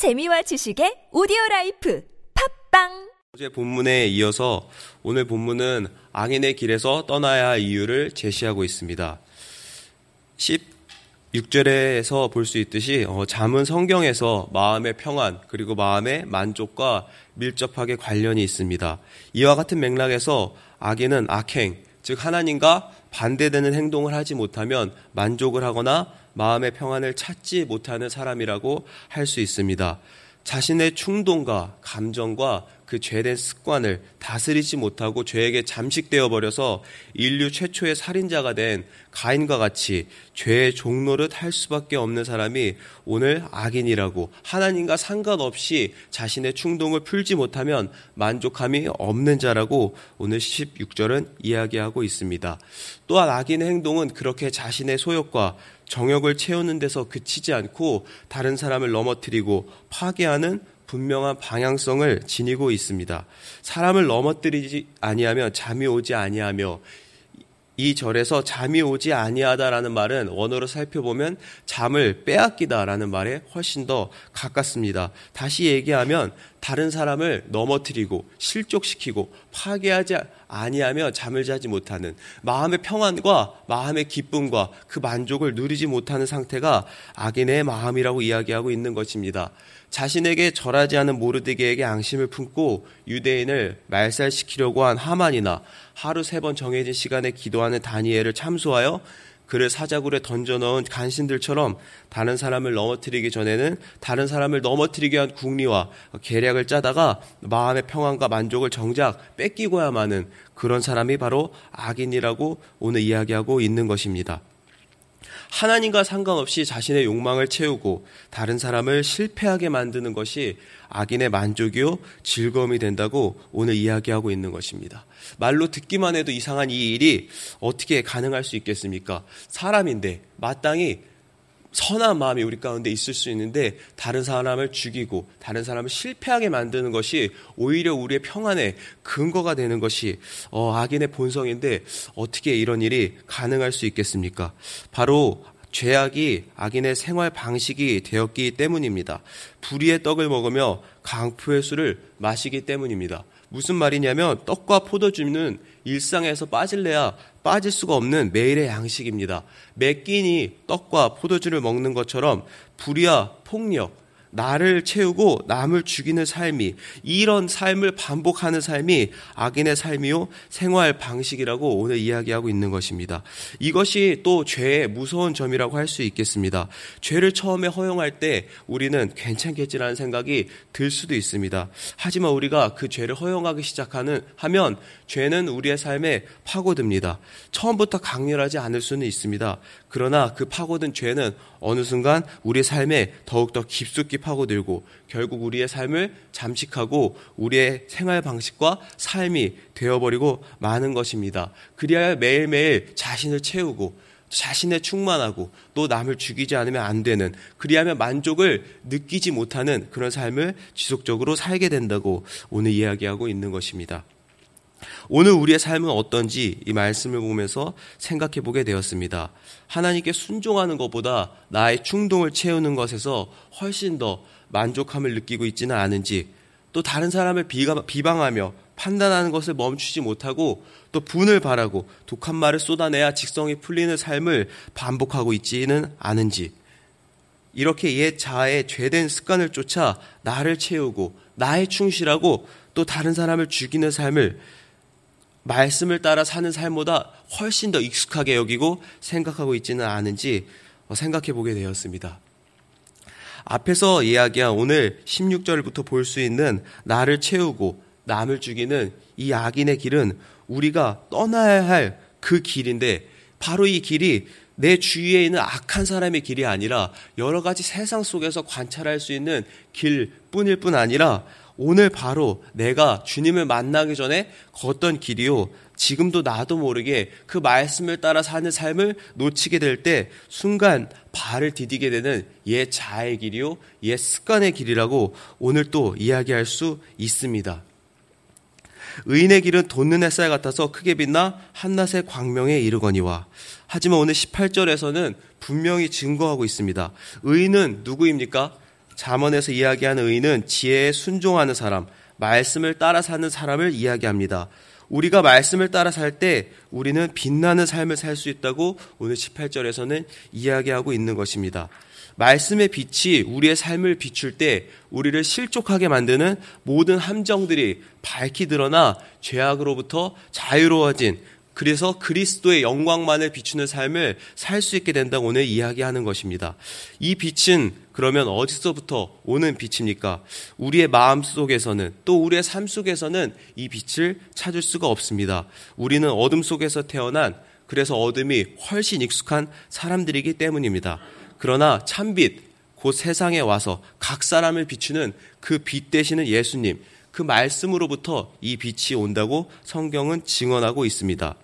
재미와 지식의 오디오 라이프 팟빵 어제 본문에 이어서 오늘 본문은 악인의 길에서 떠나야 할 이유를 제시하고 있습니다. 16절에서 볼 수 있듯이 어, 잠은 성경에서 마음의 평안 그리고 마음의 만족과 밀접하게 관련이 있습니다. 이와 같은 맥락에서 악인은 악행, 즉 하나님과 반대되는 행동을 하지 못하면 만족을 하거나 마음의 평안을 찾지 못하는 사람이라고 할 수 있습니다. 자신의 충동과 감정과 그 죄된 습관을 다스리지 못하고 죄에게 잠식되어 버려서 인류 최초의 살인자가 된 가인과 같이 죄의 종노릇 할 수밖에 없는 사람이 오늘 악인이라고 하나님과 상관없이 자신의 충동을 풀지 못하면 만족함이 없는 자라고 오늘 16절은 이야기하고 있습니다. 또한 악인의 행동은 그렇게 자신의 소욕과 정욕을 채우는 데서 그치지 않고 다른 사람을 넘어뜨리고 파괴하는 분명한 방향성을 지니고 있습니다. 사람을 넘어뜨리지 아니하며 잠이 오지 아니하며 이 절에서 잠이 오지 아니하다라는 말은 원어로 살펴보면 잠을 빼앗기다라는 말에 훨씬 더 가깝습니다. 다시 얘기하면 다른 사람을 넘어뜨리고 실족시키고 파괴하지 아니하며 잠을 자지 못하는 마음의 평안과 마음의 기쁨과 그 만족을 누리지 못하는 상태가 악인의 마음이라고 이야기하고 있는 것입니다. 자신에게 절하지 않은 모르드게에게 앙심을 품고 유대인을 말살시키려고 한 하만이나 하루 세 번 정해진 시간에 기도하는 다니엘을 참소하여 그를 사자굴에 던져 넣은 간신들처럼 다른 사람을 넘어뜨리기 전에는 다른 사람을 넘어뜨리게 한 궁리와 계략을 짜다가 마음의 평안과 만족을 정작 뺏기고야 마는 그런 사람이 바로 악인이라고 오늘 이야기하고 있는 것입니다. 하나님과 상관없이 자신의 욕망을 채우고 다른 사람을 실패하게 만드는 것이 악인의 만족이요 즐거움이 된다고 오늘 이야기하고 있는 것입니다. 말로 듣기만 해도 이상한 이 일이 어떻게 가능할 수 있겠습니까? 사람인데 마땅히 선한 마음이 우리 가운데 있을 수 있는데 다른 사람을 죽이고 다른 사람을 실패하게 만드는 것이 오히려 우리의 평안의 근거가 되는 것이 어, 악인의 본성인데 어떻게 이런 일이 가능할 수 있겠습니까? 바로 죄악이 악인의 생활 방식이 되었기 때문입니다. 불의의 떡을 먹으며 강포의 술을 마시기 때문입니다. 무슨 말이냐면 떡과 포도주는 일상에서 빠질래야 빠질 수가 없는 매일의 양식입니다. 매 끼니 떡과 포도주를 먹는 것처럼 불의와 폭력, 나를 채우고 남을 죽이는 삶이 이런 삶을 반복하는 삶이 악인의 삶이요 생활 방식이라고 오늘 이야기하고 있는 것입니다. 이것이 또 죄의 무서운 점이라고 할 수 있겠습니다. 죄를 처음에 허용할 때 우리는 괜찮겠지라는 생각이 들 수도 있습니다. 하지만 우리가 그 죄를 허용하기 시작하는 하면 죄는 우리의 삶에 파고듭니다. 처음부터 강렬하지 않을 수는 있습니다. 그러나 그 파고든 죄는 어느 순간 우리의 삶에 더욱더 깊숙이 파고들고 결국 우리의 삶을 잠식하고 우리의 생활 방식과 삶이 되어버리고 마는 것입니다. 그리하여 매일매일 자신을 채우고 자신에 충만하고 또 남을 죽이지 않으면 안 되는 그리하면 만족을 느끼지 못하는 그런 삶을 지속적으로 살게 된다고 오늘 이야기하고 있는 것입니다. 오늘 우리의 삶은 어떤지 이 말씀을 보면서 생각해 보게 되었습니다. 하나님께 순종하는 것보다 나의 충동을 채우는 것에서 훨씬 더 만족함을 느끼고 있지는 않은지 또 다른 사람을 비방하며 판단하는 것을 멈추지 못하고 또 분을 바라고 독한 말을 쏟아내야 직성이 풀리는 삶을 반복하고 있지는 않은지 이렇게 옛 자아의 죄된 습관을 쫓아 나를 채우고 나의 충실하고 또 다른 사람을 죽이는 삶을 말씀을 따라 사는 삶보다 훨씬 더 익숙하게 여기고 생각하고 있지는 않은지 생각해 보게 되었습니다. 앞에서 이야기한 오늘 16절부터 볼 수 있는 나를 채우고 남을 죽이는 이 악인의 길은 우리가 떠나야 할 그 길인데 바로 이 길이 내 주위에 있는 악한 사람의 길이 아니라 여러 가지 세상 속에서 관찰할 수 있는 길 뿐일 뿐 아니라 오늘 바로 내가 주님을 만나기 전에 걷던 길이요. 지금도 나도 모르게 그 말씀을 따라 사는 삶을 놓치게 될 때 순간 발을 디디게 되는 옛 자의 길이요. 옛 습관의 길이라고 오늘 또 이야기할 수 있습니다. 의인의 길은 돋는 햇살 같아서 크게 빛나 한낮의 광명에 이르거니와. 하지만 오늘 18절에서는 분명히 증거하고 있습니다. 의인은 누구입니까? 잠언에서 이야기하는 의인은 지혜에 순종하는 사람, 말씀을 따라 사는 사람을 이야기합니다. 우리가 말씀을 따라 살 때 우리는 빛나는 삶을 살 수 있다고 오늘 18절에서는 이야기하고 있는 것입니다. 말씀의 빛이 우리의 삶을 비출 때 우리를 실족하게 만드는 모든 함정들이 밝히 드러나 죄악으로부터 자유로워진 그래서 그리스도의 영광만을 비추는 삶을 살 수 있게 된다고 오늘 이야기하는 것입니다. 이 빛은 그러면 어디서부터 오는 빛입니까? 우리의 마음 속에서는 또 우리의 삶 속에서는 이 빛을 찾을 수가 없습니다. 우리는 어둠 속에서 태어난 그래서 어둠이 훨씬 익숙한 사람들이기 때문입니다. 그러나 참빛, 곧 세상에 와서 각 사람을 비추는 그 빛 되시는 예수님, 그 말씀으로부터 이 빛이 온다고 성경은 증언하고 있습니다.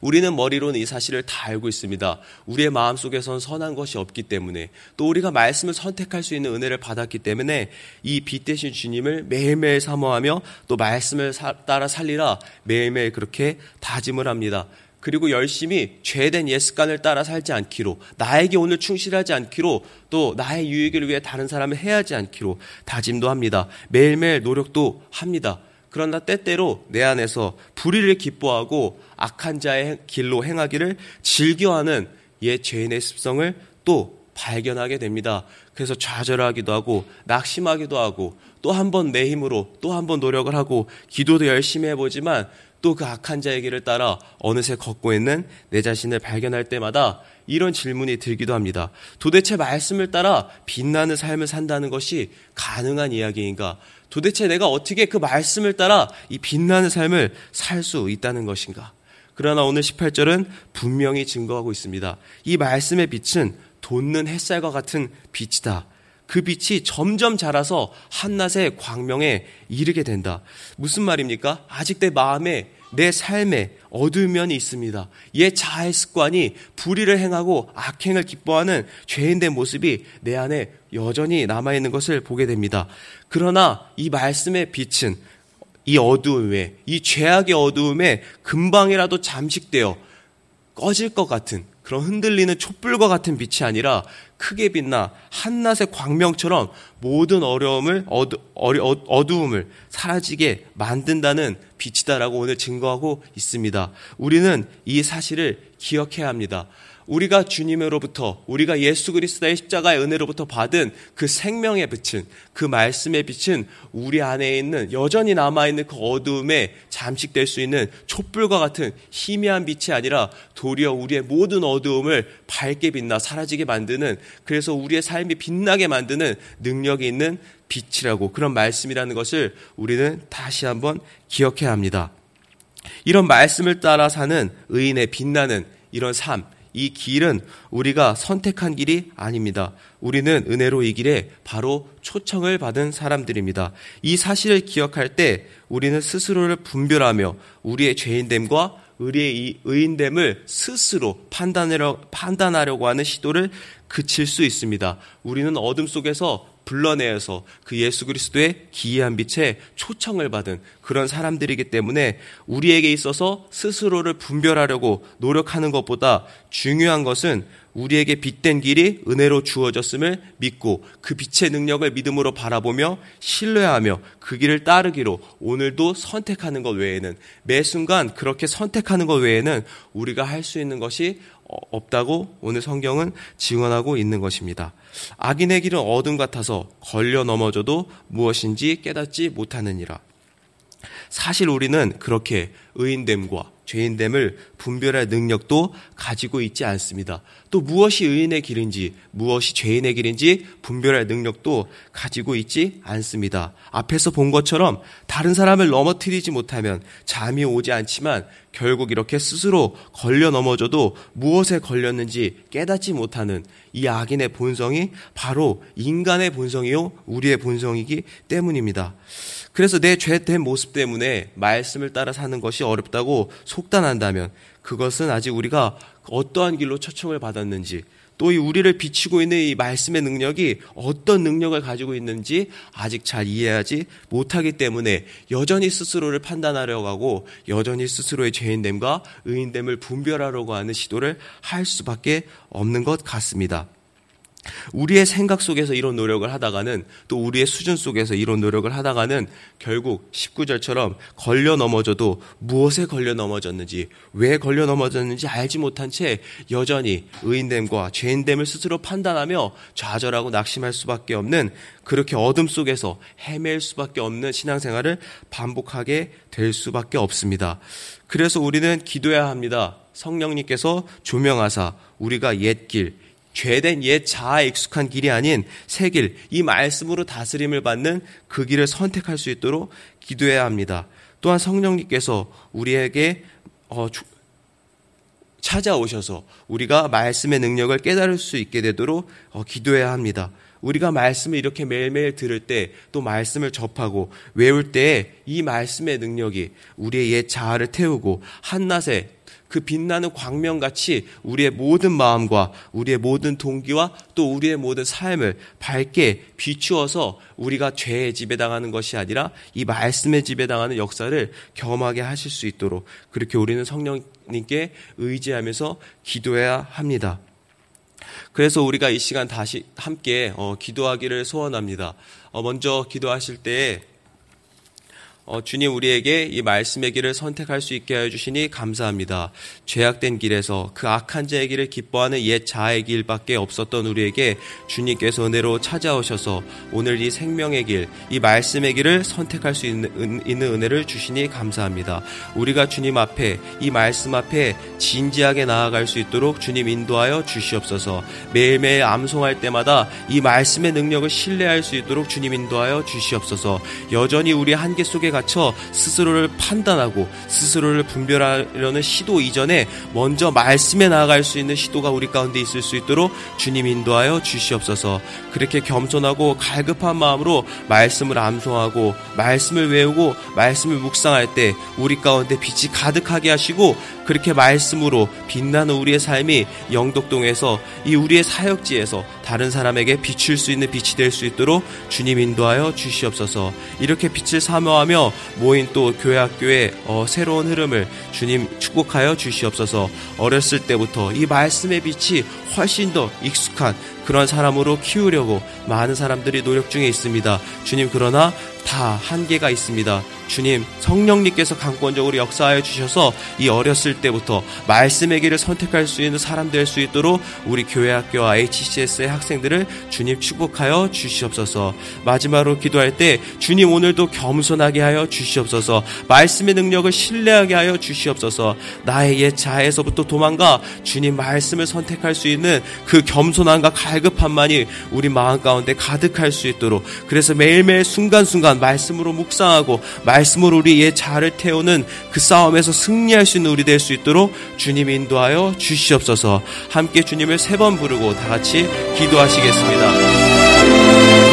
우리는 머리로는 이 사실을 다 알고 있습니다. 우리의 마음 속에선 선한 것이 없기 때문에 또 우리가 말씀을 선택할 수 있는 은혜를 받았기 때문에 이 빛 대신 주님을 매일매일 사모하며 또 말씀을 따라 살리라 매일매일 그렇게 다짐을 합니다. 그리고 열심히 죄된 예습관을 따라 살지 않기로 나에게 오늘 충실하지 않기로 또 나의 유익을 위해 다른 사람을 해야지 않기로 다짐도 합니다. 매일매일 노력도 합니다. 그러나 때때로 내 안에서 불의를 기뻐하고 악한 자의 길로 행하기를 즐겨하는 옛 죄인의 습성을 또 발견하게 됩니다. 그래서 좌절하기도 하고 낙심하기도 하고 또 한 번 내 힘으로 또 한 번 노력을 하고 기도도 열심히 해보지만 또 그 악한 자의 길을 따라 어느새 걷고 있는 내 자신을 발견할 때마다 이런 질문이 들기도 합니다. 도대체 말씀을 따라 빛나는 삶을 산다는 것이 가능한 이야기인가? 도대체 내가 어떻게 그 말씀을 따라 이 빛나는 삶을 살 수 있다는 것인가? 그러나 오늘 18절은 분명히 증거하고 있습니다. 이 말씀의 빛은 돋는 햇살과 같은 빛이다. 그 빛이 점점 자라서 한낮의 광명에 이르게 된다. 무슨 말입니까? 아직 내 마음에 내 삶에 어두운 면이 있습니다. 옛 자아의 습관이 불의를 행하고 악행을 기뻐하는 죄인된 모습이 내 안에 여전히 남아있는 것을 보게 됩니다. 그러나 이 말씀의 빛은 이 어두움에, 이 죄악의 어두움에 금방이라도 잠식되어 꺼질 것 같은 그런 흔들리는 촛불과 같은 빛이 아니라 크게 빛나 한낮의 광명처럼 모든 어려움을 어두, 어두움을 사라지게 만든다는 빛이다라고 오늘 증거하고 있습니다. 우리는 이 사실을 기억해야 합니다. 우리가 주님으로부터 우리가 예수 그리스도의 십자가의 은혜로부터 받은 그 생명의 빛은 그 말씀의 빛은 우리 안에 있는 여전히 남아 있는 그 어두움에 잠식될 수 있는 촛불과 같은 희미한 빛이 아니라 도리어 우리의 모든 어두움을 밝게 빛나 사라지게 만드는 그래서 우리의 삶이 빛나게 만드는 능력이 있는 빛이라고 그런 말씀이라는 것을 우리는 다시 한번 기억해야 합니다. 이런 말씀을 따라 사는 의인의 빛나는 이런 삶, 이 길은 우리가 선택한 길이 아닙니다. 우리는 은혜로 이 길에 바로 초청을 받은 사람들입니다. 이 사실을 기억할 때 우리는 스스로를 분별하며 우리의 죄인됨과 의리의 의인됨을 스스로 판단하려, 판단하려고 하는 시도를 그칠 수 있습니다. 우리는 어둠 속에서 불러내어서 그 예수 그리스도의 기이한 빛에 초청을 받은 그런 사람들이기 때문에 우리에게 있어서 스스로를 분별하려고 노력하는 것보다 중요한 것은 우리에게 빛된 길이 은혜로 주어졌음을 믿고 그 빛의 능력을 믿음으로 바라보며 신뢰하며 그 길을 따르기로 오늘도 선택하는 것 외에는 매 순간 그렇게 선택하는 것 외에는 우리가 할 수 있는 것이 없다고 오늘 성경은 증언하고 있는 것입니다. 악인의 길은 어둠 같아서 걸려 넘어져도 무엇인지 깨닫지 못하느니라. 사실 우리는 그렇게 의인됨과 죄인됨을 분별할 능력도 가지고 있지 않습니다. 또 무엇이 의인의 길인지 무엇이 죄인의 길인지 분별할 능력도 가지고 있지 않습니다. 앞에서 본 것처럼 다른 사람을 넘어뜨리지 못하면 잠이 오지 않지만 결국 이렇게 스스로 걸려 넘어져도 무엇에 걸렸는지 깨닫지 못하는 이 악인의 본성이 바로 인간의 본성이요 우리의 본성이기 때문입니다. 그래서 내 죄된 모습 때문에 말씀을 따라 사는 것이 어렵다고 속단한다면 그것은 아직 우리가 어떠한 길로 초청을 받았는지 또 이 우리를 비치고 있는 이 말씀의 능력이 어떤 능력을 가지고 있는지 아직 잘 이해하지 못하기 때문에 여전히 스스로를 판단하려고 하고 여전히 스스로의 죄인됨과 의인됨을 분별하려고 하는 시도를 할 수밖에 없는 것 같습니다. 우리의 생각 속에서 이런 노력을 하다가는 또 우리의 수준 속에서 이런 노력을 하다가는 결국 19절처럼 걸려 넘어져도 무엇에 걸려 넘어졌는지 왜 걸려 넘어졌는지 알지 못한 채 여전히 의인됨과 죄인됨을 스스로 판단하며 좌절하고 낙심할 수밖에 없는 그렇게 어둠 속에서 헤맬 수밖에 없는 신앙생활을 반복하게 될 수밖에 없습니다. 그래서 우리는 기도해야 합니다. 성령님께서 조명하사 우리가 옛길 죄된 옛 자아에 익숙한 길이 아닌 새 길, 이 말씀으로 다스림을 받는 그 길을 선택할 수 있도록 기도해야 합니다. 또한 성령님께서 우리에게 어, 주, 찾아오셔서 우리가 말씀의 능력을 깨달을 수 있게 되도록 어, 기도해야 합니다. 우리가 말씀을 이렇게 매일매일 들을 때 또 말씀을 접하고 외울 때 이 말씀의 능력이 우리의 옛 자아를 태우고 한낮에 그 빛나는 광명같이 우리의 모든 마음과 우리의 모든 동기와 또 우리의 모든 삶을 밝게 비추어서 우리가 죄의 지배당하는 것이 아니라 이 말씀의 지배당하는 역사를 경험하게 하실 수 있도록 그렇게 우리는 성령님께 의지하면서 기도해야 합니다. 그래서 우리가 이 시간 다시 함께 어, 기도하기를 소원합니다. 어, 먼저 기도하실 때 어, 주님 우리에게 이 말씀의 길을 선택할 수 있게 해 주시니 감사합니다. 죄악된 길에서 그 악한 자의 길을 기뻐하는 옛 자의 길밖에 없었던 우리에게 주님께서 은혜로 찾아오셔서 오늘 이 생명의 길, 이 말씀의 길을 선택할 수 있는, 은, 있는 은혜를 주시니 감사합니다. 우리가 주님 앞에 이 말씀 앞에 진지하게 나아갈 수 있도록 주님 인도하여 주시옵소서. 매일매일 암송할 때마다 이 말씀의 능력을 신뢰할 수 있도록 주님 인도하여 주시옵소서. 여전히 우리 한계 속에 갇혀 스스로를 판단하고 스스로를 분별하려는 시도 이전에 먼저 말씀에 나아갈 수 있는 시도가 우리 가운데 있을 수 있도록 주님 인도하여 주시옵소서. 그렇게 겸손하고 갈급한 마음으로 말씀을 암송하고 말씀을 외우고 말씀을 묵상할 때 우리 가운데 빛이 가득하게 하시고 그렇게 말씀으로 빛나는 우리의 삶이 영덕동에서 이 우리의 사역지에서 다른 사람에게 비출 수 있는 빛이 될 수 있도록 주님 인도하여 주시옵소서. 이렇게 빛을 사모하며 모인 또 교회 학교의 어, 새로운 흐름을 주님 축복하여 주시옵소서. 어렸을 때부터 이 말씀의 빛이 훨씬 더 익숙한 그런 사람으로 키우려고 많은 사람들이 노력 중에 있습니다. 주님 그러나 다 한계가 있습니다. 주님 성령님께서 강권적으로 역사하여 주셔서 이 어렸을 때부터 말씀의 길을 선택할 수 있는 사람 될 수 있도록 우리 교회 학교와 HCS의 학생들을 주님 축복하여 주시옵소서. 마지막으로 기도할 때 주님 오늘도 겸손하게 하여 주시옵소서. 말씀의 능력을 신뢰하게 하여 주시옵소서. 나의 옛 자에서부터 도망가 주님 말씀을 선택할 수 있는 그 겸손함과 갈 급함만이 우리 마음 가운데 가득할 수 있도록 그래서 매일매일 순간순간 말씀으로 묵상하고 말씀으로 우리의 자를 태우는 그 싸움에서 승리할 수 있는 우리 될 수 있도록 주님 인도하여 주시옵소서 함께 주님을 세 번 부르고 다 같이 기도하시겠습니다.